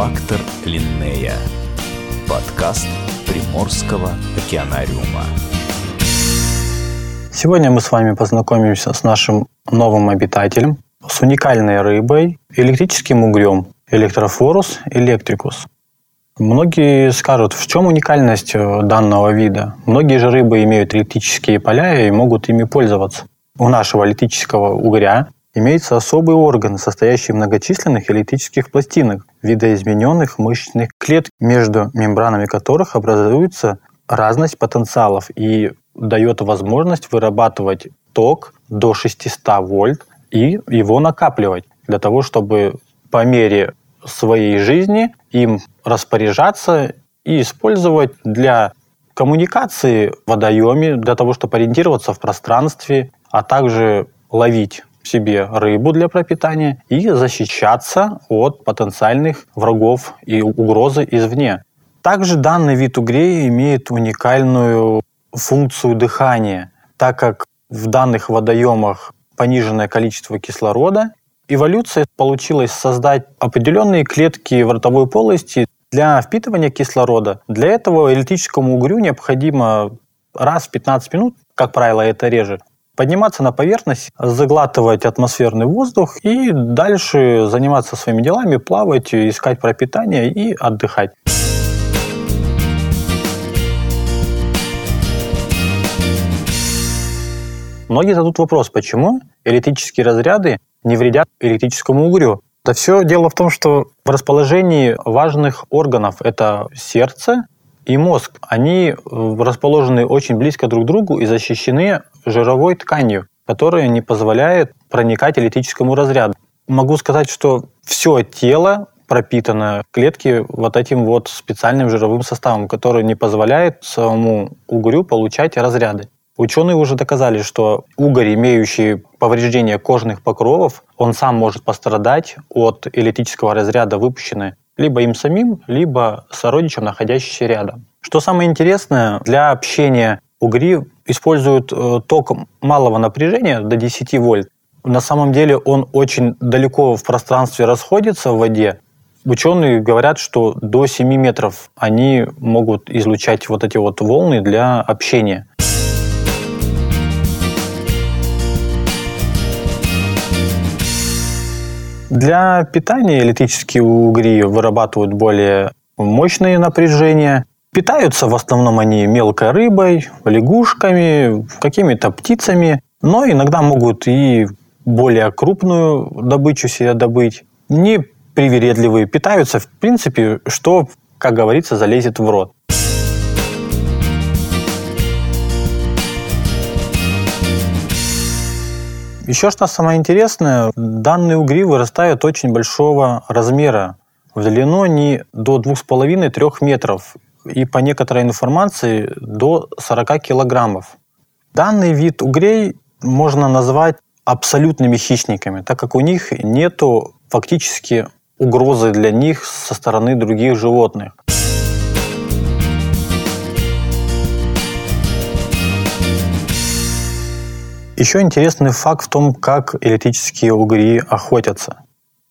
Фактор Линнея. Подкаст Приморского океанариума. Сегодня мы с вами познакомимся с нашим новым обитателем, с уникальной рыбой, электрическим угрем, электрофорус электрикус. Многие скажут, в чем уникальность э, данного вида. Многие же рыбы имеют электрические поля и могут ими пользоваться. У нашего электрического угря имеется особый орган, состоящий из многочисленных электрических пластинок, видоизмененных мышечных клеток, между мембранами которых образуется разность потенциалов и дает возможность вырабатывать ток до 600 вольт и его накапливать. Для того, чтобы по мере своей жизни им распоряжаться и использовать для коммуникации в водоеме, для того, чтобы ориентироваться в пространстве, а также ловить себе рыбу для пропитания и защищаться от потенциальных врагов и угрозы извне. Также данный вид угрей имеет уникальную функцию дыхания, так как в данных водоемах пониженное количество кислорода, эволюция получилась создать определенные клетки в ротовой полости для впитывания кислорода. Для этого электрическому угрю необходимо раз в 15 минут, как правило, это реже, подниматься на поверхность, заглатывать атмосферный воздух и дальше заниматься своими делами, плавать, искать пропитание и отдыхать. Многие зададут вопрос, почему электрические разряды не вредят электрическому угрю. Это все дело в том, что в расположении важных органов это сердце и мозг, они э, расположены очень близко друг к другу и защищены жировой тканью, которая не позволяет проникать электрическому разряду. Могу сказать, что все тело пропитано клетки вот этим вот специальным жировым составом, который не позволяет самому угрю получать разряды. Ученые уже доказали, что угорь, имеющий повреждение кожных покровов, он сам может пострадать от электрического разряда, выпущенной либо им самим, либо сородичем, находящимся рядом. Что самое интересное, для общения угри используют э, ток малого напряжения до 10 вольт. На самом деле он очень далеко в пространстве расходится в воде. Ученые говорят, что до 7 метров они могут излучать вот эти вот волны для общения. Для питания электрические угри вырабатывают более мощные напряжения. Питаются в основном они мелкой рыбой, лягушками, какими-то птицами, но иногда могут и более крупную добычу себе добыть. Не привередливые, питаются, в принципе, что, как говорится, залезет в рот. Еще что самое интересное, данные угри вырастают очень большого размера. В длину они до 2,5-3 метров и по некоторой информации до 40 килограммов. Данный вид угрей можно назвать абсолютными хищниками, так как у них нет фактически угрозы для них со стороны других животных. Еще интересный факт в том, как электрические угри охотятся.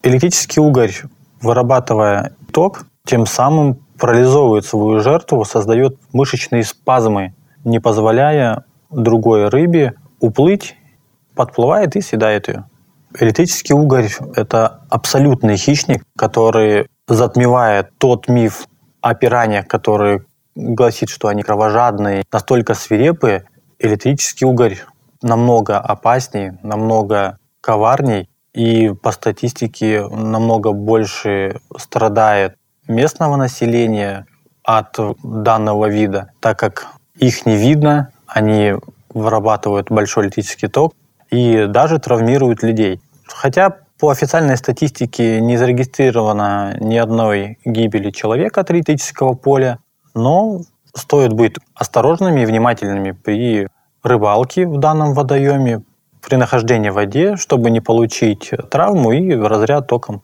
Электрический угорь, вырабатывая ток, тем самым парализовывает свою жертву, создает мышечные спазмы, не позволяя другой рыбе уплыть, подплывает и съедает ее. Электрический угорь – это абсолютный хищник, который затмевает тот миф о пираньях, который гласит, что они кровожадные, настолько свирепые. Электрический угорь намного опаснее, намного коварней и по статистике намного больше страдает местного населения от данного вида, так как их не видно, они вырабатывают большой электрический ток и даже травмируют людей. Хотя по официальной статистике не зарегистрировано ни одной гибели человека от электрического поля, но стоит быть осторожными и внимательными при рыбалки в данном водоеме, при нахождении в воде, чтобы не получить травму и разряд током.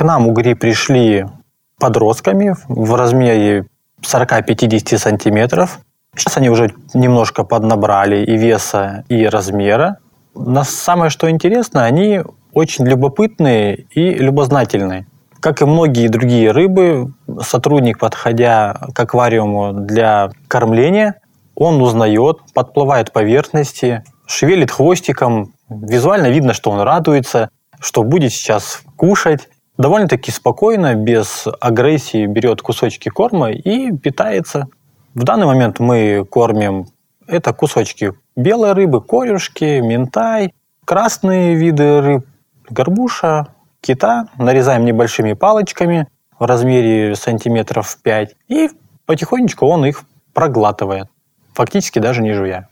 К нам угри пришли подростками в размере 40-50 сантиметров. Сейчас они уже немножко поднабрали и веса, и размера. Но самое что интересно, они очень любопытные и любознательные. Как и многие другие рыбы, сотрудник, подходя к аквариуму для кормления, он узнает, подплывает к поверхности, шевелит хвостиком, визуально видно, что он радуется, что будет сейчас кушать. Довольно-таки спокойно, без агрессии берет кусочки корма и питается. В данный момент мы кормим это кусочки белой рыбы, корюшки, ментай, красные виды рыб, горбуша, кита. Нарезаем небольшими палочками в размере сантиметров 5. И потихонечку он их проглатывает, фактически даже не жуя.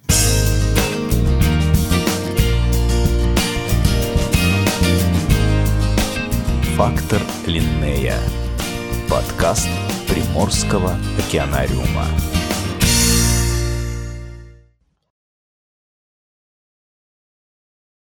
Фактор Линнея. Подкаст Приморского океанариума.